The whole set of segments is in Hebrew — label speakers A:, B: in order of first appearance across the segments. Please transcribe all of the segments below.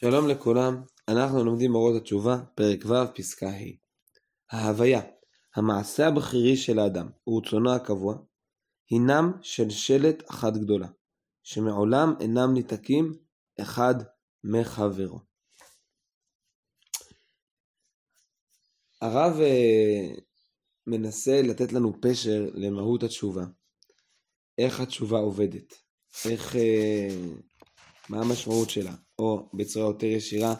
A: שלום לכולם, אנחנו לומדים אורות התשובה, פרק ו', פסקה ה'. ההוויה, המעשה הבכירי של האדם ורצונו הקבוע, הינם שלשלת אחת גדולה, שמעולם אינם ניתקים אחד מחברו. הרב אה, מנסה לתת לנו פשר למהות התשובה, איך התשובה עובדת, איך, אה, מה המשמעות שלה. או בצורה יותר ישירה,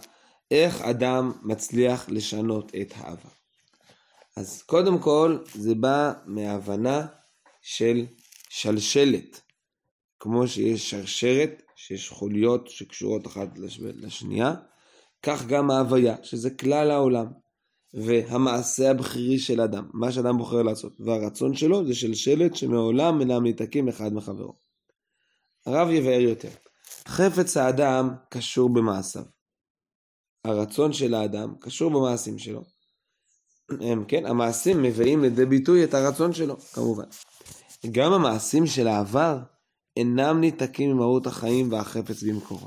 A: איך אדם מצליח לשנות את העבר. אז קודם כל זה בא מהבנה של שלשלת. כמו שיש שרשרת, שיש חוליות שקשורות אחת לשנייה, כך גם ההוויה, שזה כלל העולם. והמעשה הבכירי של אדם, מה שאדם בוחר לעשות, והרצון שלו זה שלשלת שמעולם אינם ניתקים אחד מחברו. הרב יבאר יותר. חפץ האדם קשור במעשיו. הרצון של האדם קשור במעשים שלו. הם, כן, המעשים מביאים לידי ביטוי את הרצון שלו, כמובן. גם המעשים של העבר אינם ניתקים ממהות החיים והחפץ במקורו.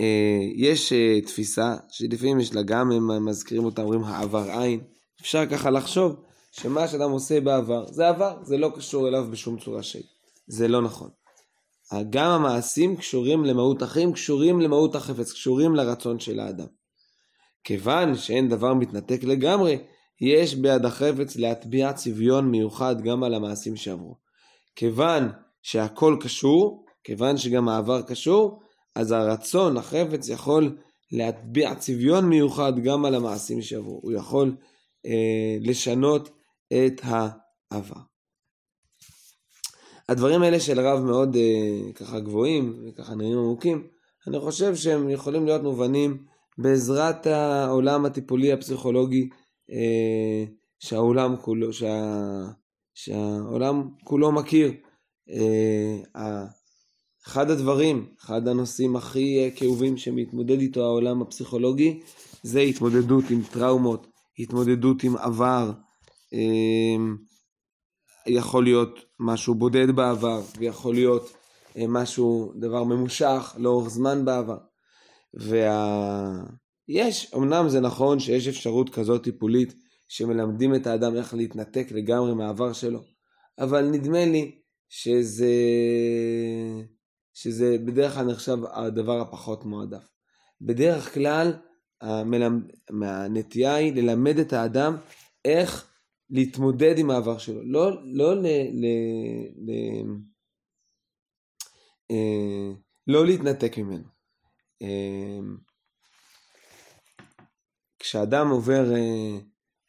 A: אה, יש אה, תפיסה שלפעמים יש לה גם, הם מזכירים אותה, אומרים העבר עין. אפשר ככה לחשוב שמה שאדם עושה בעבר זה עבר, זה לא קשור אליו בשום צורה שהיא. זה לא נכון. גם המעשים קשורים למהות החיים, קשורים למהות החפץ, קשורים לרצון של האדם. כיוון שאין דבר מתנתק לגמרי, יש ביד החפץ להטביע צביון מיוחד גם על המעשים שעברו. כיוון שהכל קשור, כיוון שגם העבר קשור, אז הרצון, החפץ, יכול להטביע צביון מיוחד גם על המעשים שעברו. הוא יכול אה, לשנות את העבר. הדברים האלה של הרב מאוד אה, ככה גבוהים וככה נראים עמוקים, אני חושב שהם יכולים להיות מובנים בעזרת העולם הטיפולי הפסיכולוגי אה, שהעולם כולו, שה, שהעולם כולו מכיר. אה, אחד הדברים, אחד הנושאים הכי אה, כאובים שמתמודד איתו העולם הפסיכולוגי זה התמודדות עם טראומות, התמודדות עם עבר. אה, יכול להיות משהו בודד בעבר, ויכול להיות אה, משהו, דבר ממושך לאורך זמן בעבר. ויש, וה... אמנם זה נכון שיש אפשרות כזאת טיפולית שמלמדים את האדם איך להתנתק לגמרי מהעבר שלו, אבל נדמה לי שזה, שזה בדרך כלל נחשב הדבר הפחות מועדף. בדרך כלל המלמד, הנטייה היא ללמד את האדם איך להתמודד עם העבר שלו, לא, לא ל... ל, ל אה, לא להתנתק ממנו. אה, כשאדם עובר, אה,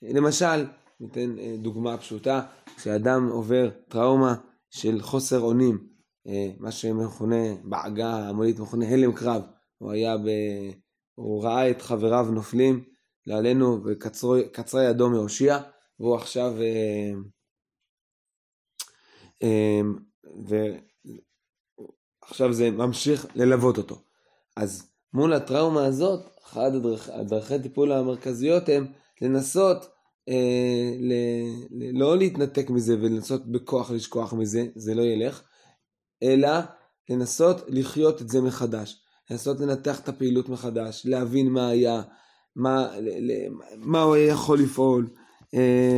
A: למשל, ניתן אה, דוגמה פשוטה, כשאדם עובר טראומה של חוסר אונים, אה, מה שמכונה בעגה המונית מכונה הלם קרב, הוא היה ב... הוא ראה את חבריו נופלים, לעלינו וקצרה ידו מהושיע, והוא עכשיו, אה, אה, ועכשיו זה ממשיך ללוות אותו. אז מול הטראומה הזאת, אחת הדרכ, הדרכי טיפול המרכזיות הן לנסות אה, ל, ל, לא להתנתק מזה ולנסות בכוח לשכוח מזה, זה לא ילך, אלא לנסות לחיות את זה מחדש, לנסות לנתח את הפעילות מחדש, להבין מה היה, מה, מה הוא יכול לפעול,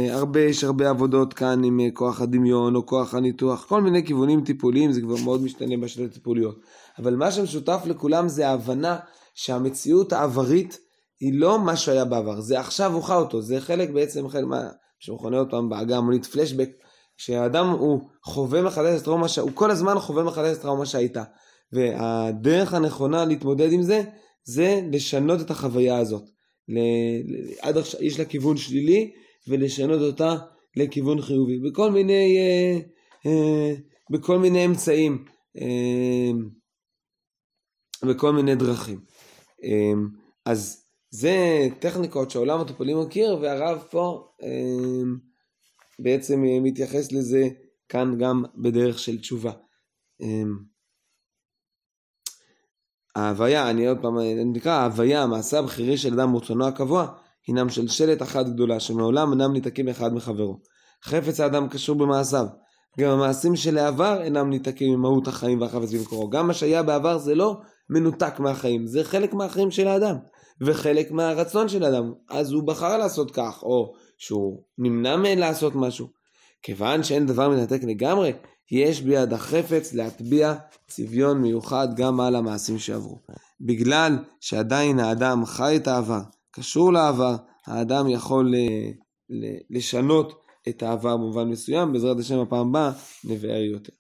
A: הרבה, יש הרבה עבודות כאן עם אה, כוח הדמיון או כוח הניתוח, כל מיני כיוונים טיפוליים, זה כבר מאוד משתנה בשיטות הטיפוליות. אבל מה שמשותף לכולם זה ההבנה שהמציאות העברית היא לא מה שהיה בעבר, זה עכשיו הוכר אותו, זה חלק בעצם, חלק מה שמכונה אותם בעגה המונית פלשבק, כשהאדם הוא חווה מחדש את טראומה, הוא כל הזמן חווה מחדש את טראומה שהייתה. והדרך הנכונה להתמודד עם זה, זה לשנות את החוויה הזאת. ל... עד עכשיו יש לה כיוון שלילי, ולשנות אותה לכיוון חיובי, בכל מיני, אה, אה, בכל מיני אמצעים, אה, בכל מיני דרכים. אה, אז זה טכניקות שעולם הטיפולים מכיר, והרב פה אה, בעצם אה, מתייחס לזה כאן גם בדרך של תשובה. אה, ההוויה, אני עוד פעם, אני נקרא ההוויה, המעשה הבכירי של אדם ורצונו הקבוע, הינם שלשלת אחת גדולה, שמעולם אינם ניתקים אחד מחברו. חפץ האדם קשור במעשיו. גם המעשים של העבר אינם ניתקים ממהות החיים והחפץ במקורו. גם מה שהיה בעבר זה לא מנותק מהחיים, זה חלק מהחיים של האדם, וחלק מהרצון של האדם, אז הוא בחר לעשות כך, או שהוא נמנע מלעשות משהו. כיוון שאין דבר מנתק לגמרי, יש ביד החפץ להטביע צביון מיוחד גם על המעשים שעברו. בגלל שעדיין האדם חי את העבר, קשור לעבר, האדם יכול לשנות את העבר במובן מסוים, בעזרת השם הפעם הבאה נבאר יותר.